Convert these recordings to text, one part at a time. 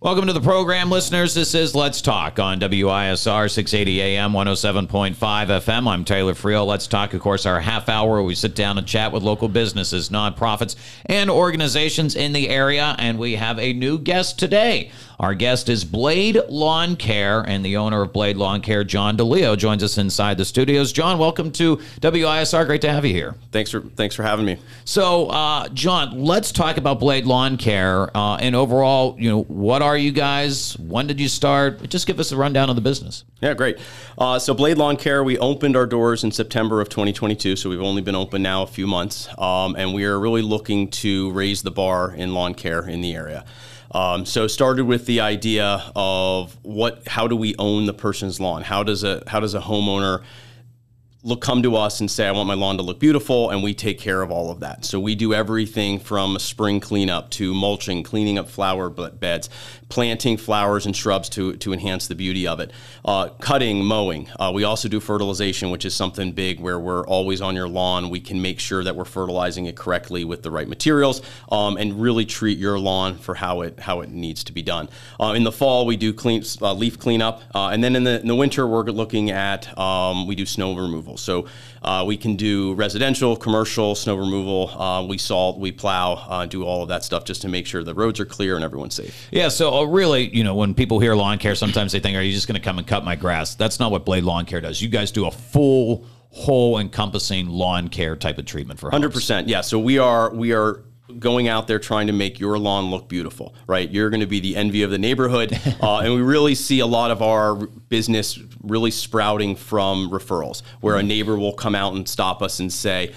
Welcome to the program, listeners. This is Let's Talk on WISR 680 AM 107.5 FM. I'm Taylor Friel. Let's Talk, of course, our half hour where we sit down and chat with local businesses, nonprofits, and organizations in the area. And we have a new guest today. Our guest is Blade Lawn Care, and the owner of Blade Lawn Care, John DiLeo, joins us inside the studios. John, welcome to WISR. Great to have you here. Thanks for thanks for having me. So, uh, John, let's talk about Blade Lawn Care uh, and overall. You know, what are you guys? When did you start? Just give us a rundown of the business. Yeah, great. Uh, so, Blade Lawn Care, we opened our doors in September of 2022. So we've only been open now a few months, um, and we are really looking to raise the bar in lawn care in the area. Um, so started with the idea of what, how do we own the person's lawn? How does a how does a homeowner look come to us and say I want my lawn to look beautiful and we take care of all of that. So we do everything from spring cleanup to mulching, cleaning up flower beds, planting flowers and shrubs to, to enhance the beauty of it, uh, cutting, mowing. Uh, we also do fertilization, which is something big where we're always on your lawn. We can make sure that we're fertilizing it correctly with the right materials um, and really treat your lawn for how it how it needs to be done. Uh, in the fall, we do clean uh, leaf cleanup, uh, and then in the, in the winter, we're looking at um, we do snow removal. So uh, we can do residential, commercial, snow removal. Uh, we salt, we plow, uh, do all of that stuff just to make sure the roads are clear and everyone's safe. Yeah. So uh, really, you know, when people hear lawn care, sometimes they think, "Are you just going to come and cut my grass?" That's not what Blade Lawn Care does. You guys do a full whole encompassing lawn care type of treatment for hundred percent. Yeah, so we are we are going out there trying to make your lawn look beautiful, right? You're going to be the envy of the neighborhood. Uh, and we really see a lot of our business really sprouting from referrals, where a neighbor will come out and stop us and say,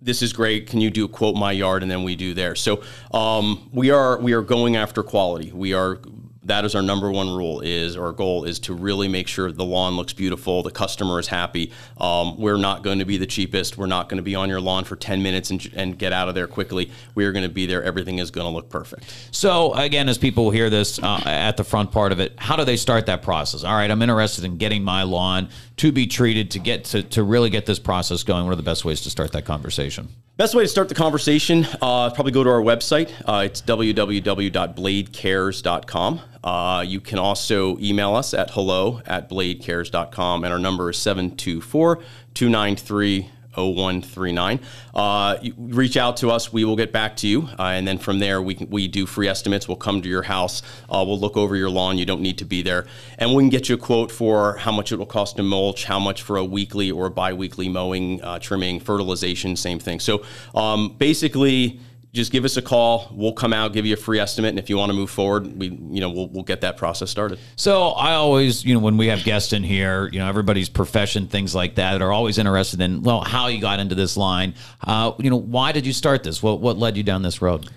this is great. Can you do quote my yard? And then we do there. So um, we are we are going after quality. We are that is our number one rule is our goal is to really make sure the lawn looks beautiful the customer is happy. Um, we're not going to be the cheapest. We're not going to be on your lawn for 10 minutes and, and get out of there quickly. We are going to be there. Everything is going to look perfect. So again as people hear this uh, at the front part of it how do they start that process? All right i'm interested in getting my lawn to be treated to get to, to really get this process going what are the best ways to start that conversation Best way to start the conversation, uh, probably go to our website. Uh, it's www.bladecares.com. Uh, you can also email us at hello at bladecares.com, and our number is 724 293 0139. Uh, reach out to us. We will get back to you. Uh, and then from there, we, can, we do free estimates. We'll come to your house. Uh, we'll look over your lawn. You don't need to be there. And we can get you a quote for how much it will cost to mulch, how much for a weekly or bi weekly mowing, uh, trimming, fertilization, same thing. So um, basically, just give us a call. We'll come out, give you a free estimate, and if you want to move forward, we you know we'll, we'll get that process started. So I always you know when we have guests in here, you know everybody's profession, things like that, are always interested in well how you got into this line. Uh, you know why did you start this? What what led you down this road?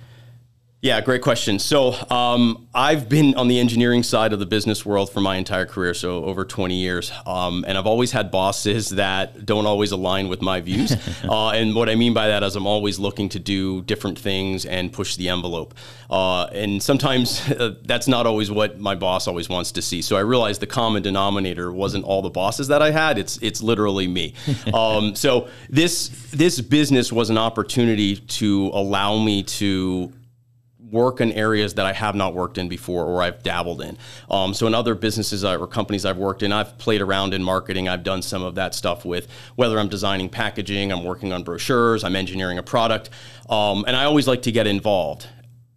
Yeah, great question. So um, I've been on the engineering side of the business world for my entire career, so over 20 years, um, and I've always had bosses that don't always align with my views. uh, and what I mean by that is I'm always looking to do different things and push the envelope. Uh, and sometimes uh, that's not always what my boss always wants to see. So I realized the common denominator wasn't all the bosses that I had; it's it's literally me. um, so this this business was an opportunity to allow me to work in areas that I have not worked in before or I've dabbled in. Um, so in other businesses or companies I've worked in, I've played around in marketing. I've done some of that stuff with whether I'm designing packaging, I'm working on brochures, I'm engineering a product, um, and I always like to get involved.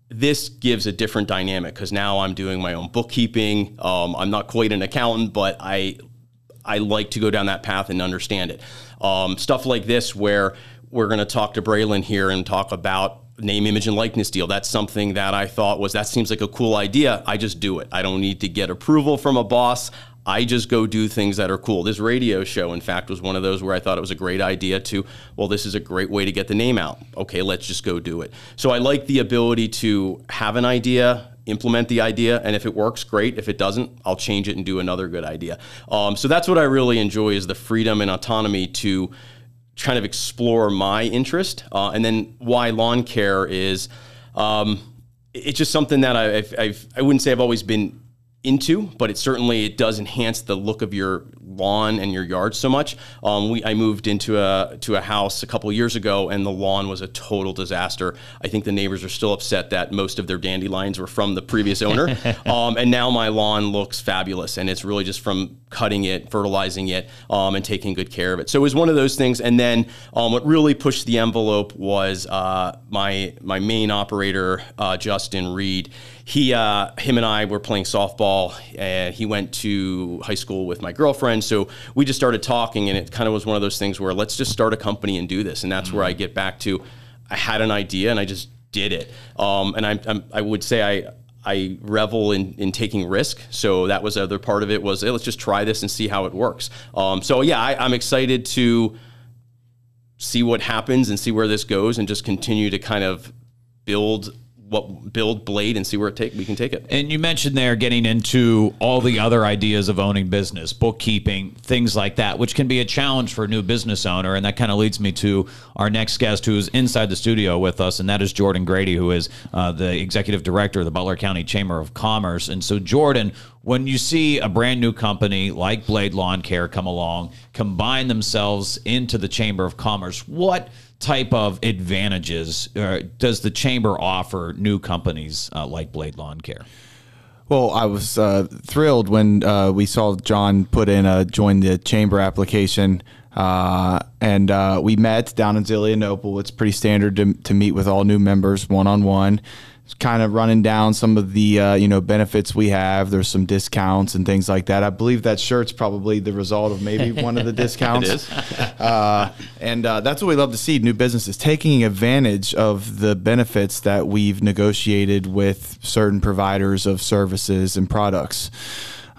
This gives a different dynamic because now I'm doing my own bookkeeping. Um, I'm not quite an accountant, but I I like to go down that path and understand it. Um, stuff like this where we're going to talk to Braylon here and talk about name, image, and likeness deal. That's something that I thought was that seems like a cool idea. I just do it. I don't need to get approval from a boss. I just go do things that are cool. This radio show, in fact, was one of those where I thought it was a great idea to, well, this is a great way to get the name out. Okay, let's just go do it. So I like the ability to have an idea, implement the idea, and if it works, great. If it doesn't, I'll change it and do another good idea. Um, so that's what I really enjoy is the freedom and autonomy to kind of explore my interest. Uh, and then why lawn care is um, it's just something that I've, I've, I wouldn't say I've always been into, but it certainly it does enhance the look of your lawn and your yard so much. Um, we I moved into a to a house a couple years ago, and the lawn was a total disaster. I think the neighbors are still upset that most of their dandelions were from the previous owner, um, and now my lawn looks fabulous, and it's really just from cutting it, fertilizing it, um, and taking good care of it. So it was one of those things. And then um, what really pushed the envelope was uh, my my main operator, uh, Justin Reed he uh, him and I were playing softball and he went to high school with my girlfriend so we just started talking and it kind of was one of those things where let's just start a company and do this and that's mm-hmm. where I get back to I had an idea and I just did it um, and I'm, I'm, i would say I I revel in, in taking risk. So that was the other part of it was, hey, let's just try this and see how it works. Um, so yeah, I, I'm excited to see what happens and see where this goes and just continue to kind of build what build blade and see where it take we can take it. And you mentioned there getting into all the other ideas of owning business, bookkeeping, things like that, which can be a challenge for a new business owner. And that kind of leads me to our next guest, who is inside the studio with us, and that is Jordan Grady, who is uh, the executive director of the Butler County Chamber of Commerce. And so, Jordan, when you see a brand new company like Blade Lawn Care come along, combine themselves into the Chamber of Commerce, what type of advantages uh, does the chamber offer new companies uh, like Blade Lawn Care? Well, I was uh, thrilled when uh, we saw John put in a join the chamber application. Uh, and uh, we met down in Zelienople. It's pretty standard to, to meet with all new members one on one kind of running down some of the uh, you know benefits we have. There's some discounts and things like that. I believe that shirt's probably the result of maybe one of the discounts. it is, uh, and uh, that's what we love to see: new businesses taking advantage of the benefits that we've negotiated with certain providers of services and products.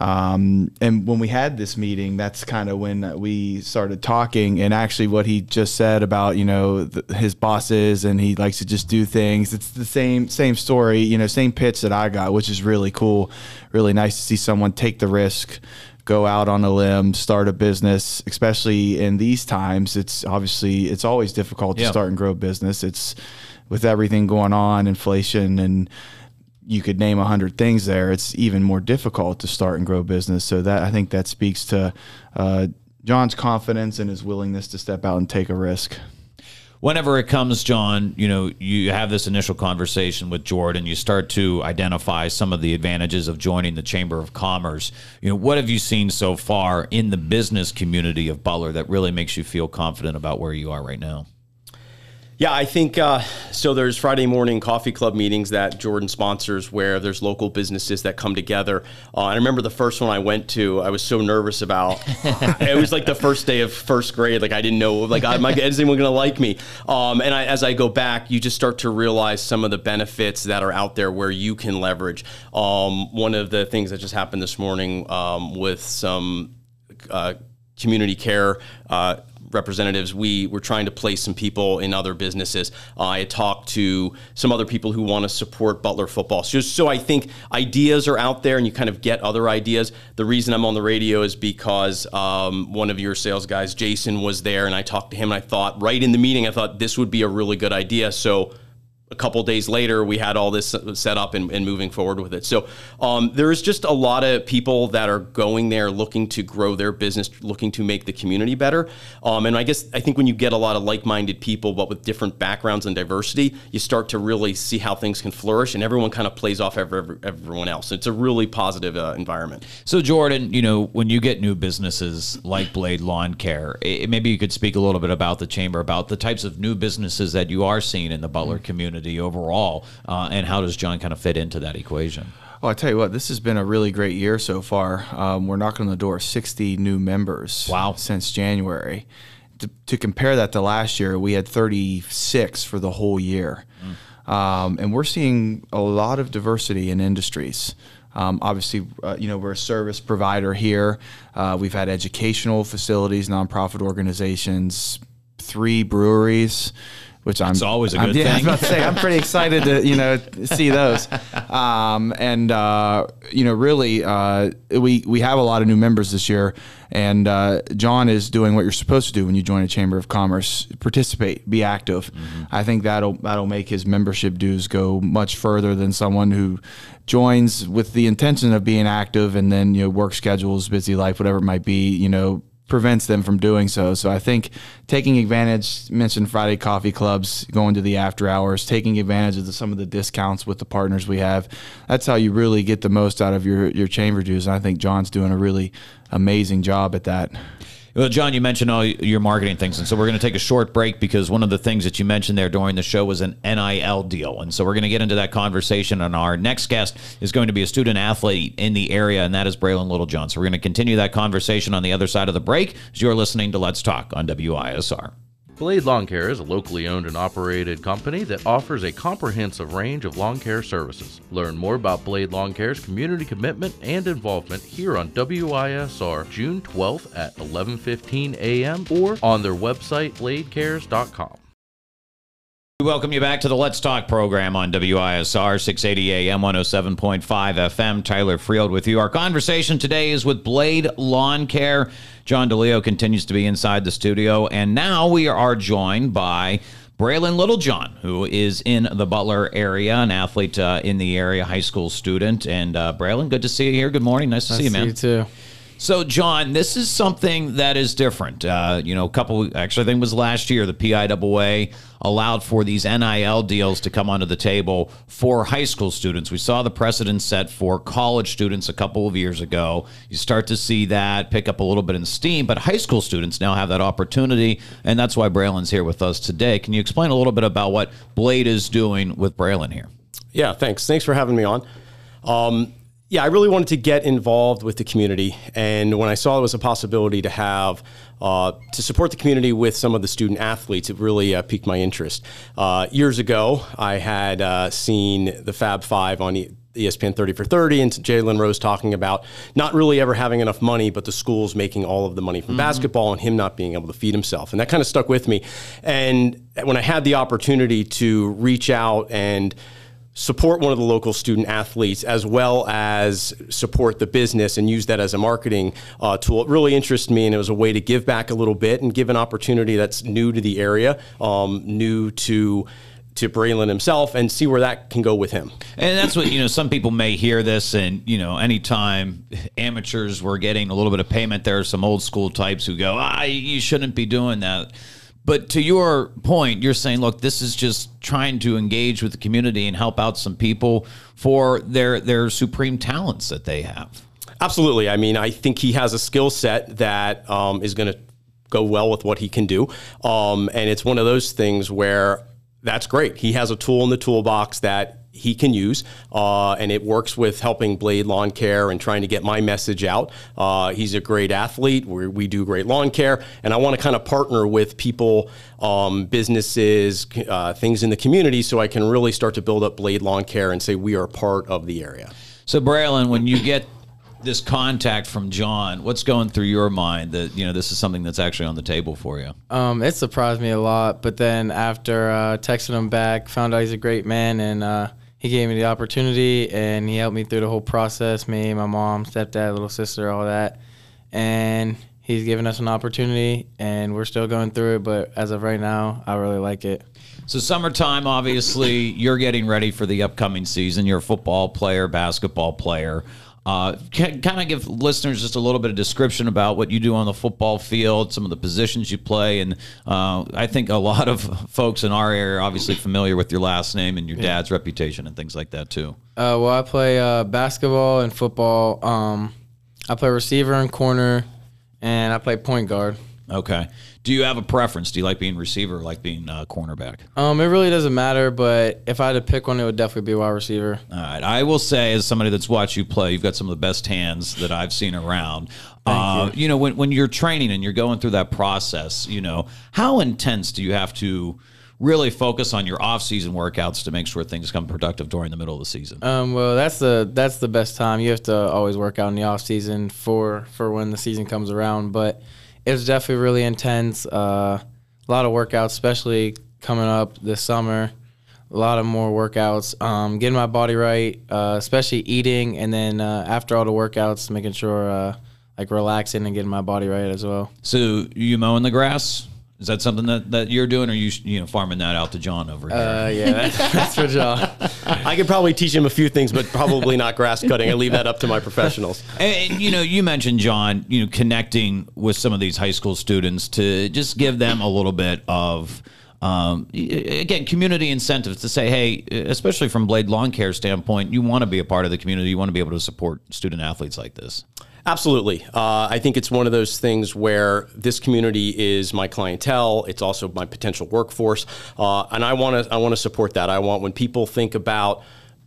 Um, and when we had this meeting, that's kind of when we started talking. And actually, what he just said about you know the, his bosses and he likes to just do things. It's the same same story, you know, same pitch that I got, which is really cool. Really nice to see someone take the risk go out on a limb, start a business, especially in these times. It's obviously it's always difficult to start and grow a business. It's with everything going on, inflation and you could name a hundred things there, it's even more difficult to start and grow business. So that I think that speaks to uh, John's confidence and his willingness to step out and take a risk. Whenever it comes, John, you know, you have this initial conversation with Jordan, you start to identify some of the advantages of joining the Chamber of Commerce. You know, what have you seen so far in the business community of Butler that really makes you feel confident about where you are right now? Yeah, I think uh, so. There's Friday morning coffee club meetings that Jordan sponsors where there's local businesses that come together. Uh, I remember the first one I went to, I was so nervous about. it was like the first day of first grade. Like I didn't know, like, am I, is anyone going to like me? Um, and I, as I go back, you just start to realize some of the benefits that are out there where you can leverage. Um, one of the things that just happened this morning um, with some. Uh, community care uh, representatives, we were trying to place some people in other businesses. Uh, I talked to some other people who want to support Butler football. So, so I think ideas are out there and you kind of get other ideas. The reason I'm on the radio is because um, one of your sales guys, Jason, was there and I talked to him and I thought, right in the meeting, I thought this would be a really good idea. So a couple days later, we had all this set up and, and moving forward with it. So um, there's just a lot of people that are going there looking to grow their business, looking to make the community better. Um, and I guess I think when you get a lot of like-minded people, but with different backgrounds and diversity, you start to really see how things can flourish, and everyone kind of plays off every, everyone else. It's a really positive uh, environment. So Jordan, you know, when you get new businesses like Blade Lawn Care, it, maybe you could speak a little bit about the chamber, about the types of new businesses that you are seeing in the Butler mm-hmm. community community overall, uh, and how does John kind of fit into that equation? Well, I tell you what, this has been a really great year so far. Um, we're knocking on the door of 60 new members. Wow! Since January. To, to compare that to last year, we had 36 for the whole year, mm. um, and we're seeing a lot of diversity in industries. Um, obviously, uh, you know, we're a service provider here. Uh, we've had educational facilities, nonprofit organizations, three breweries which I'm. It's always a good I'm, yeah, I was about to say I'm pretty excited to you know see those, um, and uh, you know really uh, we we have a lot of new members this year, and uh, John is doing what you're supposed to do when you join a chamber of commerce: participate, be active. I think that'll that'll make his membership dues go much further than someone who joins with the intention of being active and then you know work schedules, busy life, whatever it might be, you know prevents them from doing so. So I think taking advantage, mentioned Friday coffee clubs, going to the after hours, taking advantage of the, some of the discounts with the partners we have. That's how you really get the most out of your your chamber dues. And I think John's doing a really amazing job at that. Well, John, you mentioned all your marketing things, and so we're going to take a short break because one of the things that you mentioned there during the show was an NIL deal, and so we're going to get into that conversation. And our next guest is going to be a student athlete in the area, and that is Braylon Littlejohn. So we're going to continue that conversation on the other side of the break as you're listening to Let's Talk on WISR. Blade Lawn Care is a locally owned and operated company that offers a comprehensive range of lawn care services. Learn more about Blade Lawn Care's community commitment and involvement here on WISR June 12th at 11:15 a.m. or on their website bladecares.com. We welcome you back to the Let's Talk program on WISR 680 AM 107.5 FM. Tyler Friel with you. Our conversation today is with Blade Lawn Care. John DiLeo continues to be inside the studio, and now we are joined by Braylon Littlejohn, who is in the Butler area, an athlete uh, in the area, high school student. And uh, Braylon, good to see you here. Good morning. Nice to see you, man. you too. So, John, this is something that is different. Uh, you know, a couple, actually, I think it was last year, the PIAA allowed for these NIL deals to come onto the table for high school students. We saw the precedent set for college students a couple of years ago. You start to see that pick up a little bit in steam, but high school students now have that opportunity, and that's why Braylon's here with us today. Can you explain a little bit about what Blade is doing with Braylon here? Yeah, thanks. Thanks for having me on. Um, yeah, I really wanted to get involved with the community, and when I saw it was a possibility to have uh, to support the community with some of the student athletes, it really uh, piqued my interest. Uh, years ago, I had uh, seen the Fab Five on E- ESPN 30 for 30 and Jalen Rose talking about not really ever having enough money, but the schools making all of the money from basketball and him not being able to feed himself. And that kind of stuck with me. And when I had the opportunity to reach out and support one of the local student athletes as well as support the business and use that as a marketing uh, tool. It really interested me, and it was a way to give back a little bit and give an opportunity that's new to the area, um, new to to Braylon himself, and see where that can go with him. And that's what, you know, some people may hear this, and, you know, anytime amateurs were getting a little bit of payment, there are some old school types who go, ah, you shouldn't be doing that. But to your point, you're saying, look, this is just trying to engage with the community and help out some people for their their supreme talents that they have. Absolutely. I mean, I think he has a skill set that um, is going to go well with what he can do. Um, and it's one of those things where that's great. He has a tool in the toolbox that he can use, uh, and it works with helping Blade Lawn Care and trying to get my message out. Uh, he's a great athlete. we we do great lawn care, and I want to kind of partner with people, um, businesses, uh, things in the community, so I can really start to build up Blade Lawn Care and say we are part of the area. So, Braylon, when you get this contact from John, what's going through your mind that, you know, this is something that's actually on the table for you? Um, it surprised me a lot, but then after uh, texting him back, found out he's a great man, and uh, he gave me the opportunity, and he helped me through the whole process. Me, my mom, stepdad, little sister, all that, and he's given us an opportunity, and we're still going through it. But as of right now, I really like it. So, summertime, obviously, you're getting ready for the upcoming season. You're a football player, basketball player. Uh, can kind of give listeners just a little bit of description about what you do on the football field, some of the positions you play, and uh, I think a lot of folks in our area are obviously familiar with your last name and your dad's reputation and things like that too. Uh, well, I play uh, basketball and football. Um, I play receiver and corner, and I play point guard. Okay. Do you have a preference? Do you like being receiver or like being uh, cornerback? Um, it really doesn't matter, but if I had to pick one, it would definitely be wide receiver. All right. I will say, as somebody that's watched you play, you've got some of the best hands that I've seen around. Uh, you. know, when, when you're training and you're going through that process, you know, how intense do you have to really focus on your off-season workouts to make sure things come productive during the middle of the season? Um, well, that's the that's the best time. You have to always work out in the off season for for when the season comes around. But it was definitely really intense. Uh, a lot of workouts, especially coming up this summer. A lot of more workouts, um, getting my body right, uh, especially eating, and then uh, after all the workouts, making sure uh, like relaxing and getting my body right as well. So you mowing the grass? Is that something that, that you're doing, or you you know farming that out to John over here? Uh, yeah, that's, that's for John. I could probably teach him a few things, but probably not grass cutting. I leave that up to my professionals. And, and, you know, you mentioned John, you know, connecting with some of these high school students to just give them a little bit of. Um, again, community incentives to say, hey, especially from Blade Lawn Care standpoint, you want to be a part of the community. You want to be able to support student athletes like this. Absolutely. Uh, I think it's one of those things where this community is my clientele. It's also my potential workforce, uh, and I want to I want to support that. I want when people think about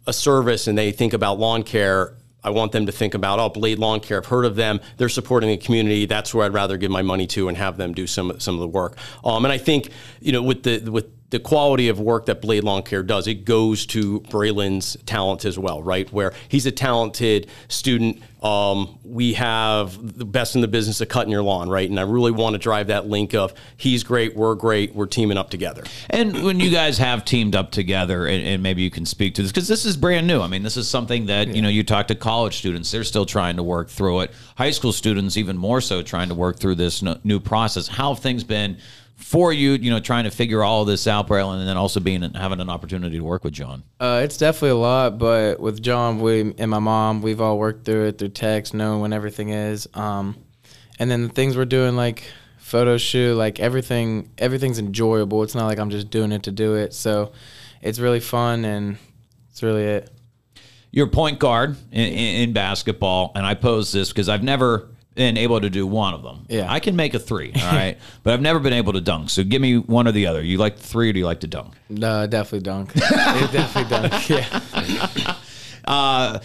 a service and they think about lawn care. I want them to think about, oh, Blade Lawn Care. I've heard of them. They're supporting the community. That's where I'd rather give my money to and have them do some some of the work. Um, and I think, you know, with the with the quality of work that Blade Lawn Care does, it goes to Braylon's talent as well, right? Where he's a talented student. Um, we have the best in the business of cutting your lawn, right? And I really want to drive that link of he's great, we're great, we're teaming up together. And when you guys have teamed up together, and, and maybe you can speak to this because this is brand new. I mean, this is something that you know you talk to college students; they're still trying to work through it. High school students, even more so, trying to work through this n- new process. How have things been? For you, you know, trying to figure all this out, Braylon, and then also being having an opportunity to work with John? Uh, it's definitely a lot, but with John, we and my mom, we've all worked through it through text, knowing when everything is. Um, and then the things we're doing, like photo shoot, like everything, everything's enjoyable. It's not like I'm just doing it to do it. So it's really fun, and it's really it. You're point guard in, in basketball, and I pose this because I've never been able to do one of them. Yeah. I can make a three, all right? but I've never been able to dunk. So give me one or the other. You like the three or do you like to dunk? Uh, definitely dunk. definitely dunk. Yeah. Uh,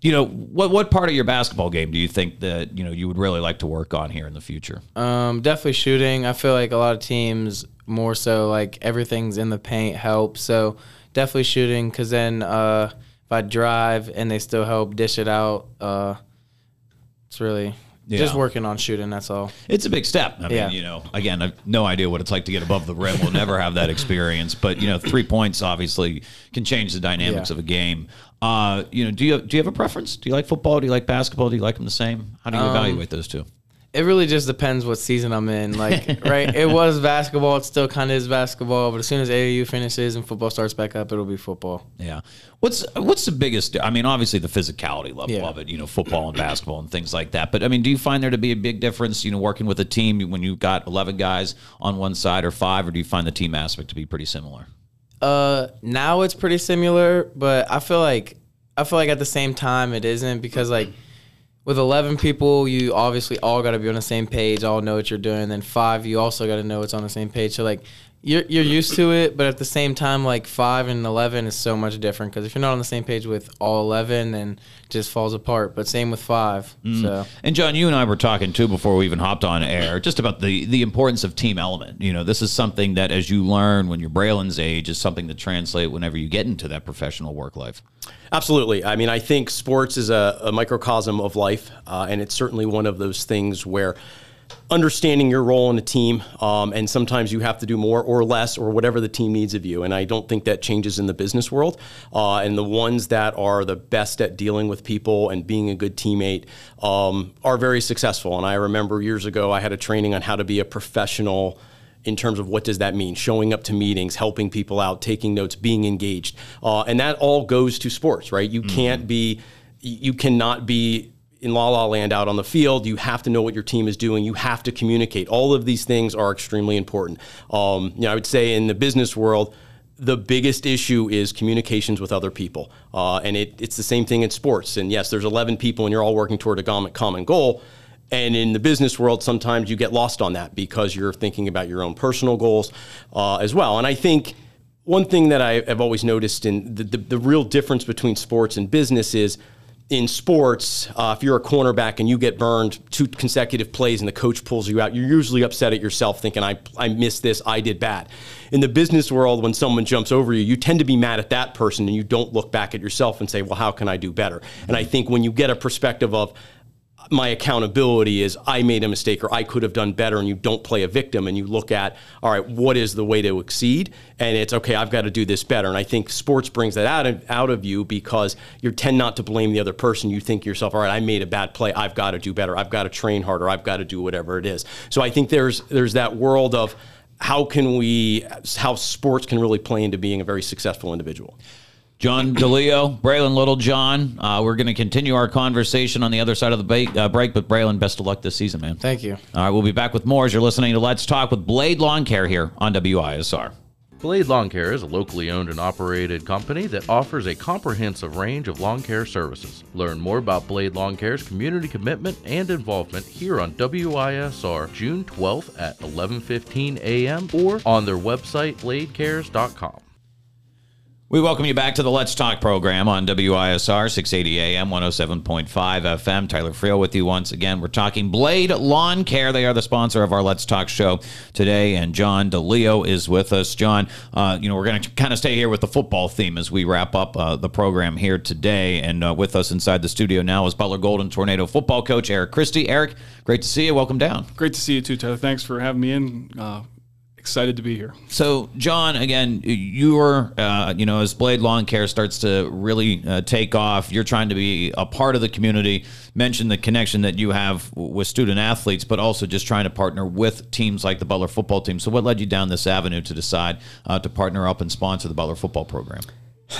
you know, what what part of your basketball game do you think that, you know, you would really like to work on here in the future? Um, definitely shooting. I feel like a lot of teams more so like everything's in the paint helps. So definitely shooting because then uh, if I drive and they still help dish it out, uh, it's really Yeah. just working on shooting. That's all. It's a big step. I mean, Yeah. you know, again, I've no idea what it's like to get above the rim. We'll never have that experience. But, you know, three points obviously can change the dynamics Yeah. of a game. Uh, you know, do you do you have a preference? Do you like football? Do you like basketball? Do you like them the same? How do you evaluate those two? It really just depends what season I'm in. Like, right? It was basketball. It still kind of is basketball. But as soon as AAU finishes and football starts back up, it'll be football. Yeah. What's what's the biggest? I mean, obviously the physicality level Yeah. of it. You know, football and basketball and things like that. But I mean, do you find there to be a big difference? You know, working with a team when you've got eleven guys on one side or five, or do you find the team aspect to be pretty similar? Uh, now it's pretty similar, but I feel like I feel like at the same time it isn't because like with 11 people, you obviously all got to be on the same page, all know what you're doing. Then five, you also got to know it's on the same page. So like you're you're used to it, but at the same time, like five and 11 is so much different because if you're not on the same page with all 11, then it just falls apart. But same with five. So And John, you and I were talking too before we even hopped on air, just about the the importance of team element. You know, this is something that as you learn when you're Braylon's age is something to translate whenever you get into that professional work life. Absolutely. I mean, I think sports is a, a microcosm of life, uh, and it's certainly one of those things where understanding your role in a team, um, and sometimes you have to do more or less or whatever the team needs of you. And I don't think that changes in the business world. Uh, and the ones that are the best at dealing with people and being a good teammate um, are very successful. And I remember years ago, I had a training on how to be a professional in terms of what does that mean showing up to meetings helping people out taking notes being engaged uh, and that all goes to sports right you can't be you cannot be in la la land out on the field you have to know what your team is doing you have to communicate all of these things are extremely important um, you know i would say in the business world the biggest issue is communications with other people. Uh, and it, it's the same thing in sports. And yes, there's 11 people and you're all working toward a common, goal. And in the business world, sometimes you get lost on that because you're thinking about your own personal goals uh, as well. And I think one thing that I have always noticed in the, the, the real difference between sports and business is in sports, uh, if you're a cornerback and you get burned two consecutive plays and the coach pulls you out, you're usually upset at yourself thinking, I, I missed this, I did bad. In the business world, when someone jumps over you, you tend to be mad at that person and you don't look back at yourself and say, well, how can I do better? And I think when you get a perspective of, my accountability is I made a mistake or I could have done better, and you don't play a victim and you look at, all right, what is the way to exceed? And it's okay, I've got to do this better. And I think sports brings that out of, out of you because you tend not to blame the other person. You think yourself, all right, I made a bad play, I've got to do better, I've got to train harder, I've got to do whatever it is. So I think there's there's that world of how can we how sports can really play into being a very successful individual. John DiLeo, Braylon Littlejohn. Uh, we're going to continue our conversation on the other side of the ba- uh, break, but Braylon, best of luck this season, man. Thank you. All right, we'll be back with more as you're listening to Let's Talk with Blade Lawn Care here on WISR. Blade Lawn Care is a locally owned and operated company that offers a comprehensive range of lawn care services. Learn more about Blade Lawn Care's community commitment and involvement here on WISR June 12th at 11:15 a.m. or on their website bladecares.com. We welcome you back to the Let's Talk program on WISR 680 AM 107.5 FM. Tyler Friel with you once again. We're talking Blade Lawn Care. They are the sponsor of our Let's Talk show today, and John DiLeo is with us. John, uh, you know, we're going to kind of stay here with the football theme as we wrap up uh, the program here today. And uh, with us inside the studio now is Butler Golden Tornado football coach Eric Christy. Eric, great to see you. Welcome down. Great to see you too, Tyler. Thanks for having me in. Excited to be here. So, John, again, you're, uh, you know, as Blade Lawn Care starts to really uh, take off, you're trying to be a part of the community. Mention the connection that you have with student athletes, but also just trying to partner with teams like the Butler football team. So, what led you down this avenue to decide uh, to partner up and sponsor the Butler football program?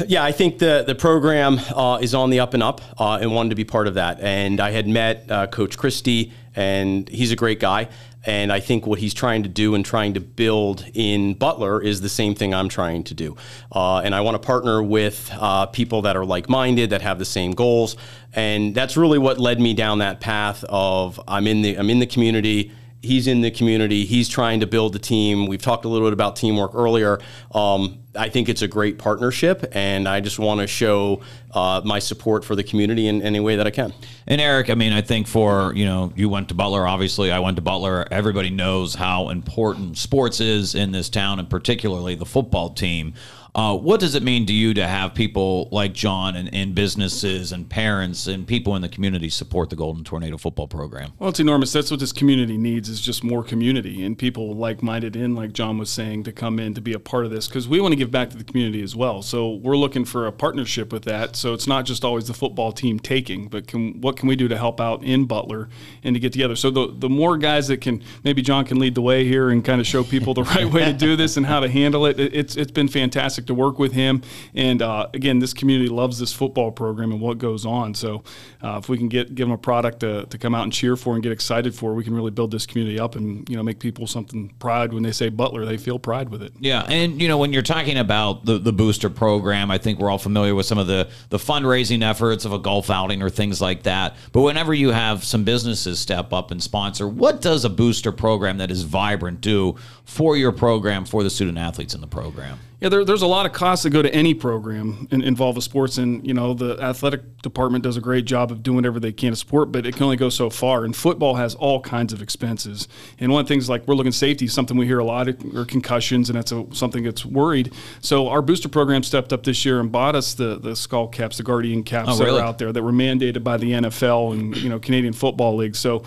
Yeah, I think the the program uh, is on the up and up, uh, and wanted to be part of that. And I had met uh, Coach Christy, and he's a great guy. And I think what he's trying to do and trying to build in Butler is the same thing I'm trying to do. Uh, and I want to partner with uh, people that are like minded, that have the same goals. And that's really what led me down that path of I'm in the I'm in the community he's in the community. He's trying to build the team. We've talked a little bit about teamwork earlier. Um, I think it's a great partnership, and I just want to show uh, my support for the community in any way that I can. And Eric, I mean, I think for you know, you went to Butler. Obviously, I went to Butler. Everybody knows how important sports is in this town, and particularly the football team. Uh, what does it mean to you to have people like John and, and, businesses and parents and people in the community support the Golden Tornado football program? Well, it's enormous. That's what this community needs is just more community and people like-minded in, like John was saying, to come in to be a part of this because we want to give back to the community as well. So we're looking for a partnership with that. So it's not just always the football team taking, but can, what can we do to help out in Butler and to get together? So the the more guys that can, maybe John can lead the way here and kind of show people the right way to do this and how to handle it. It's it's been fantastic to work with him. And uh, again, this community loves this football program and what goes on. So uh, if we can get give them a product to, to come out and cheer for and get excited for, we can really build this community up and you know make people something pride when they say Butler, they feel pride with it. Yeah, and you know when you're talking about the the booster program, I think we're all familiar with some of the the fundraising efforts of a golf outing or things like that. But whenever you have some businesses step up and sponsor, what does a booster program that is vibrant do for your program for the student athletes in the program? Yeah, there, there's a lot of costs that go to any program in, involved with sports, and you know the athletic department does a great job of doing whatever they can to support, but it can only go so far. And football has all kinds of expenses. And one of the things like we're looking safety, something we hear a lot, or concussions, and that's a, something that's worried. So our booster program stepped up this year and bought us the the skull caps, the Guardian caps oh, that really? are out there that were mandated by the NFL and you know Canadian Football League. So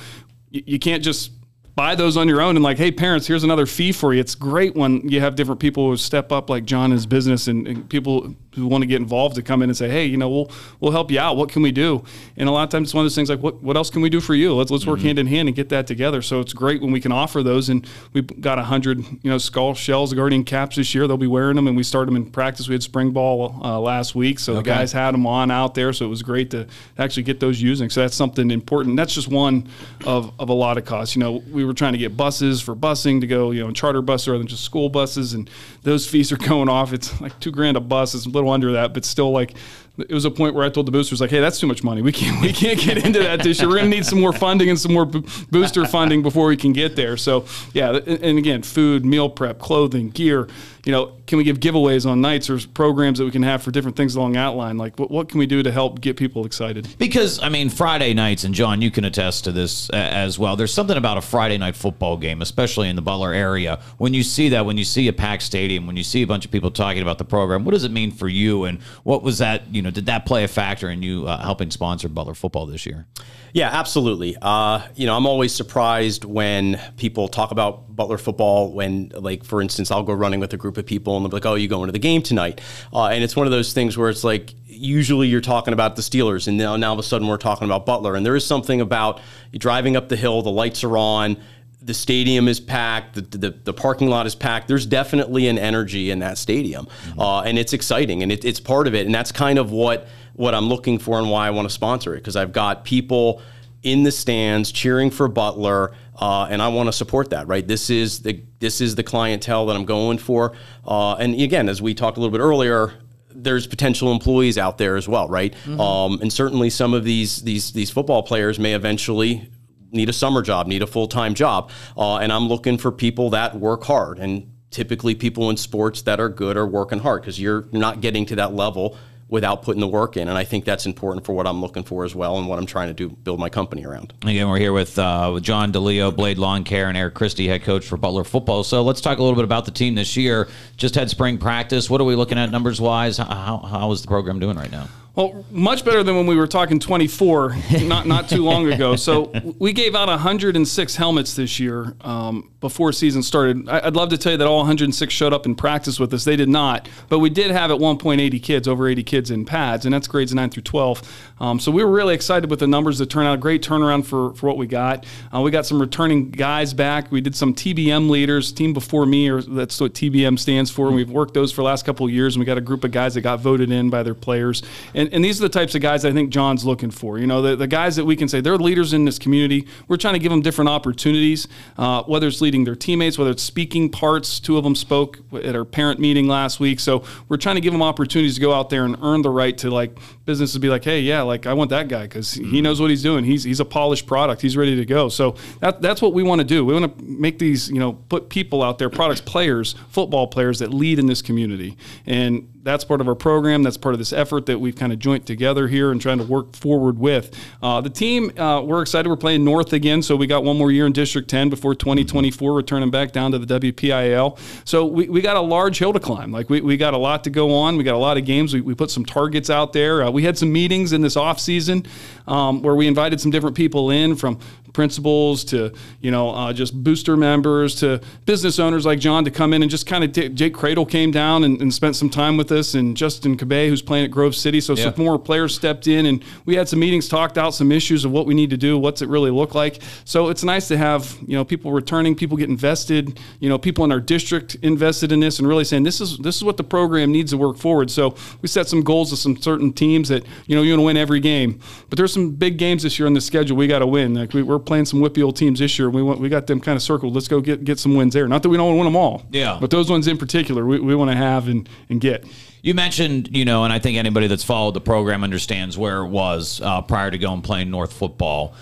you, you can't just buy those on your own and like, hey, parents, here's another fee for you. It's great when you have different people who step up, like John his business, and, and, people who want to get involved to come in and say, hey, you know, we'll we'll help you out. What can we do? And a lot of times it's one of those things like, what what else can we do for you? Let's let's work mm-hmm. hand in hand and get that together. So it's great when we can offer those. And we've got a hundred, you know, skull shells, guardian caps this year. They'll be wearing them, and we started them in practice. We had spring ball uh, last week, so okay. the guys had them on out there. So it was great to actually get those using. So that's something important. That's just one of of a lot of costs. You know, we were trying to get buses for busing to go, you know, charter buses rather than just school buses, and those fees are going off. It's like two grand a bus. It's a little under that, but still like it was a point where I told the boosters like, "Hey, that's too much money. We can't we can't get into that this year. We're going to need some more funding and some more booster funding before we can get there." So, yeah, and again, food, meal prep, clothing, gear. You know, can we give giveaways on nights or programs that we can have for different things along that line? Like, what, what can we do to help get people excited? Because I mean, Friday nights, and John, you can attest to this as well. There's something about a Friday night football game, especially in the Butler area. When you see that, when you see a packed stadium, when you see a bunch of people talking about the program, what does it mean for you? And what was that? You you know, did that play a factor in you uh, helping sponsor Butler football this year? Yeah, absolutely. Uh, you know, I'm always surprised when people talk about Butler football. When, like, for instance, I'll go running with a group of people and they'll be like, "Oh, you going to the game tonight?" Uh, and it's one of those things where it's like, usually you're talking about the Steelers, and now, now all of a sudden we're talking about Butler. And there is something about driving up the hill, the lights are on, the stadium is packed, the, the, the, parking lot is packed. There's definitely an energy in that stadium, mm-hmm. uh, and it's exciting, and it, it's part of it. And that's kind of what what I'm looking for and why I want to sponsor it because I've got people in the stands cheering for Butler, uh, and I want to support that. Right, this is the this is the clientele that I'm going for. Uh, and again, as we talked a little bit earlier, there's potential employees out there as well, right? Mm-hmm. Um, and certainly some of these these these football players may eventually need a summer job, need a full time job, uh, and I'm looking for people that work hard and. Typically, people in sports that are good are working hard because you're not getting to that level without putting the work in. And I think that's important for what I'm looking for as well and what I'm trying to do, build my company around. Again, we're here with, uh, with John DiLeo, Blade Lawn Care, and Eric Christy, head coach for Butler football. So let's talk a little bit about the team this year. Just had spring practice. What are we looking at numbers wise? How, how is the program doing right now? Well, much better than when we were talking 24 not not too long ago. So we gave out 106 helmets this year um, before season started. I'd love to tell you that all 106 showed up in practice with us. They did not, but we did have at one point 80 kids, over 80 kids in pads, and that's grades 9 through 12. Um, so we were really excited with the numbers that turned out. A great turnaround for for what we got. Uh, we got some returning guys back. We did some TBM leaders, team before me, or that's what TBM stands for. And we've worked those for the last couple of years, and we got a group of guys that got voted in by their players. And and, and these are the types of guys I think John's looking for. You know, the, the guys that we can say they're leaders in this community. We're trying to give them different opportunities, uh, whether it's leading their teammates, whether it's speaking parts. Two of them spoke at our parent meeting last week. So we're trying to give them opportunities to go out there and earn the right to like businesses be like, hey, yeah, like I want that guy because he mm-hmm. knows what he's doing. He's he's a polished product. He's ready to go. So that that's what we want to do. We want to make these, you know, put people out there, products, players, football players that lead in this community. And that's part of our program. That's part of this effort that we've kind of joint together here and trying to work forward with. Uh, the team, uh, we're excited. We're playing North again, so we got one more year in District 10 before 2024, returning back down to the WPIAL. So we, we got a large hill to climb. Like we, we got a lot to go on. We got a lot of games. We, we put some targets out there. Uh, we had some meetings in this off season um, where we invited some different people in from principals to you know uh, just booster members to business owners like John to come in and just kind of t- Jake Cradle came down and, and, spent some time with us and Justin Cabay who's playing at Grove City. So yeah. some more players stepped in and we had some meetings talked out some issues of what we need to do what's it really look like. So it's nice to have you know people returning people get invested you know people in our district invested in this and really saying this is this is what the program needs to work forward. So we set some goals with some certain teams that you know you want to win every game. But there's some big games this year on the schedule we got to win. Like we, we're playing some WPIAL teams this year. We want we got them kind of circled. Let's go get get some wins there. Not that we don't want to win them all. Yeah. But those ones in particular, we, we want to have and and get. You mentioned, you know, and I think anybody that's followed the program understands where it was uh, prior to going playing North football.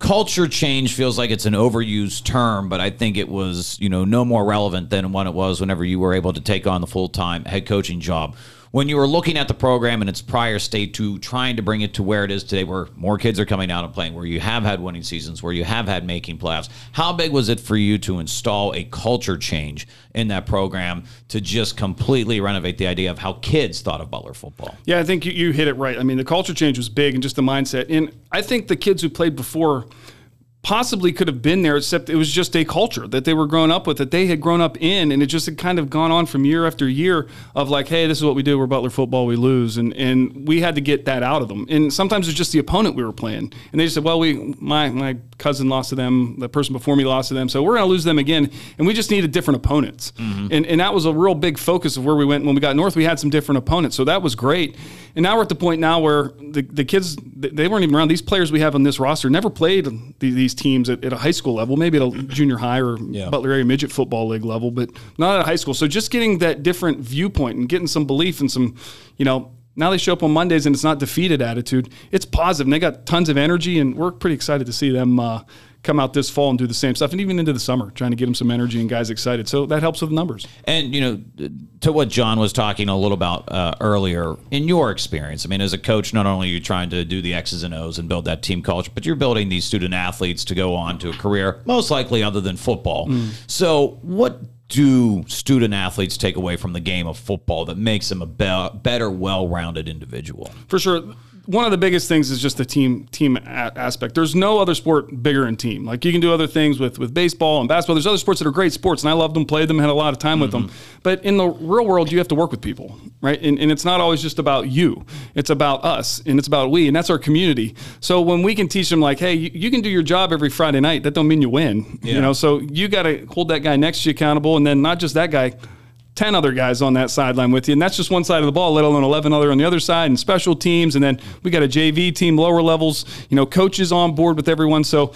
Culture change feels like it's an overused term, but I think it was, you know, no more relevant than when it was whenever you were able to take on the full time head coaching job when you were looking at the program in its prior state to trying to bring it to where it is today, where more kids are coming out and playing, where you have had winning seasons, where you have had making playoffs, how big was it for you to install a culture change in that program to just completely renovate the idea of how kids thought of Butler football? Yeah, I think you, you hit it right. I mean, the culture change was big and just the mindset. And I think the kids who played before possibly could have been there, except it was just a culture that they were growing up with, that they had grown up in, and it just had kind of gone on from year after year of like, hey, this is what we do. We're Butler football, we lose, and and we had to get that out of them. And sometimes it's just the opponent we were playing, and they just said, well, we my my cousin lost to them, the person before me lost to them, so we're going to lose them again, and we just needed different opponents, mm-hmm. and and that was a real big focus of where we went when we got north. We had some different opponents, so that was great. And now we're at the point now where the the kids they weren't even around. These players we have on this roster never played these these teams at, at, a high school level, maybe at a junior high or yeah. Butler area midget football league level, but not at a high school. So just getting that different viewpoint and getting some belief and some, you know, now they show up on Mondays and it's not defeated attitude. It's positive. And they got tons of energy, and we're pretty excited to see them uh, come out this fall and do the same stuff, and even into the summer, trying to get them some energy and guys excited. So that helps with the numbers. And you know, to what John was talking a little about uh, earlier, in your experience, I mean, as a coach, not only are you trying to do the X's and O's and build that team culture, but you're building these student athletes to go on to a career, most likely other than football. Mm. So what do student athletes take away from the game of football that makes them a be- better, well-rounded individual? For sure. One of the biggest things is just the team team a- aspect. There's no other sport bigger in team. Like you can do other things with with baseball and basketball. There's other sports that are great sports, and I loved them, played them, had a lot of time with them. Mm-hmm. But in the real world, you have to work with people, right? And, and it's not always just about you. It's about us, and it's about we, and that's our community. So when we can teach them, like, hey, you, you can do your job every Friday night. That don't mean you win. Yeah. You know, so you got to hold that guy next to you accountable, and then not just that guy. 10 other guys on that sideline with you. And that's just one side of the ball, let alone 11 other on the other side and special teams. And then we got a JV team, lower levels, you know, coaches on board with everyone. So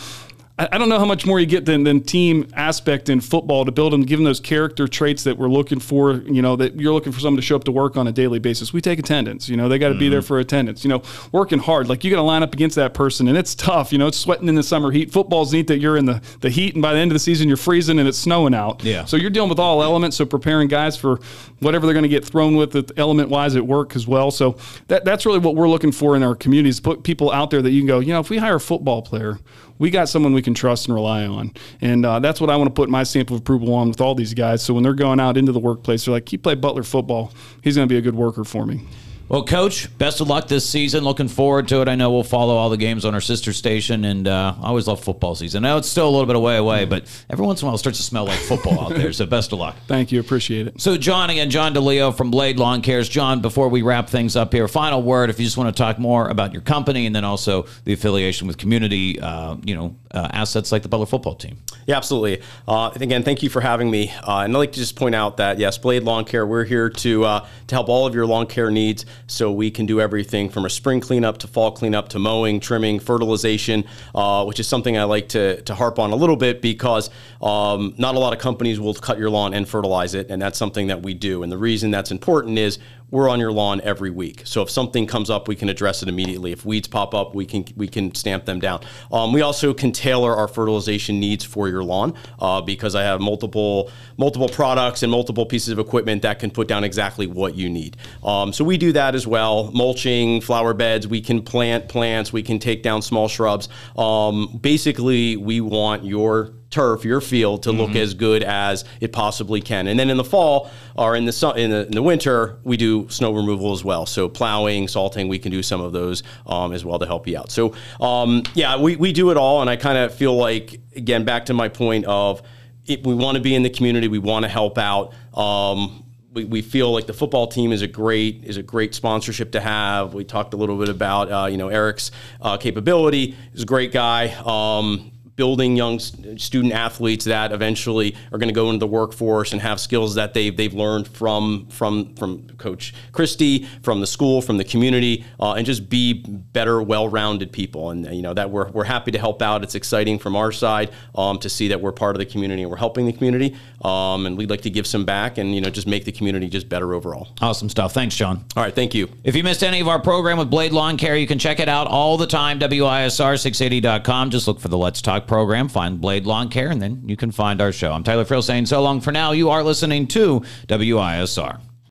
I don't know how much more you get than, than team aspect in football to build them, give them those character traits that we're looking for, you know, that you're looking for someone to show up to work on a daily basis. We take attendance, you know, they got to be there mm-hmm. for attendance, you know, working hard. Like you got to line up against that person and it's tough, you know, it's sweating in the summer heat. Football's neat that you're in the, the heat and by the end of the season you're freezing and it's snowing out. Yeah. So you're dealing with all elements. So preparing guys for whatever they're going to get thrown with element wise at work as well. So that, that's really what we're looking for in our communities. Put people out there that you can go, you know, if we hire a football player, we got someone we can trust and rely on. And uh, that's what I want to put my stamp of approval on with all these guys. So when they're going out into the workplace, they're like, he played Butler football. He's going to be a good worker for me. Well, Coach, best of luck this season. Looking forward to it. I know we'll follow all the games on our sister station, and uh, I always love football season. I know it's still a little bit away away, but every once in a while it starts to smell like football out there. So best of luck. Thank you. Appreciate it. So, John, again, John DiLeo from Blade Lawn Cares. John, before we wrap things up here, final word if you just want to talk more about your company and then also the affiliation with community, uh, you know, uh, assets like the Butler football team. Yeah, absolutely. Uh, again, thank you for having me. Uh, and I'd like to just point out that yes, Blade Lawn Care, we're here to uh, to help all of your lawn care needs. So we can do everything from a spring cleanup to fall cleanup to mowing, trimming, fertilization, uh, which is something I like to to harp on a little bit because um, not a lot of companies will cut your lawn and fertilize it, and that's something that we do. And the reason that's important is we're on your lawn every week. So if something comes up, we can address it immediately. If weeds pop up, we can we can stamp them down. Um, we also can tailor our fertilization needs for your lawn uh, because I have multiple multiple products and multiple pieces of equipment that can put down exactly what you need. Um, so we do that as well. Mulching, flower beds. We can plant plants. We can take down small shrubs. Um, basically, we want your turf, your field, to look as good as it possibly can. And then in the fall or in the su- in the, in the winter, we do snow removal as well. So plowing, salting, we can do some of those um, as well to help you out. So um, yeah, we, we do it all, and I kind of feel like again back to my point of it, we want to be in the community, we want to help out. Um, we, we feel like the football team is a great is a great sponsorship to have. We talked a little bit about uh, you know Eric's uh, capability. He's a great guy. Um, building young student athletes that eventually are going to go into the workforce and have skills that they've, they've learned from from from coach Christy from the school from the community uh, and just be better well-rounded people and you know that we're, we're happy to help out it's exciting from our side um, to see that we're part of the community and we're helping the community um, and we'd like to give some back and you know just make the community just better overall Awesome stuff. Thanks, John. all right thank you If you missed any of our program with Blade Lawn Care, you can check it out all the time. WISR680.com. Just look for the Let's Talk program, find Blade Lawn Care, and then you can find our show. I'm Tyler Friel saying so long for now. You are listening to WISR.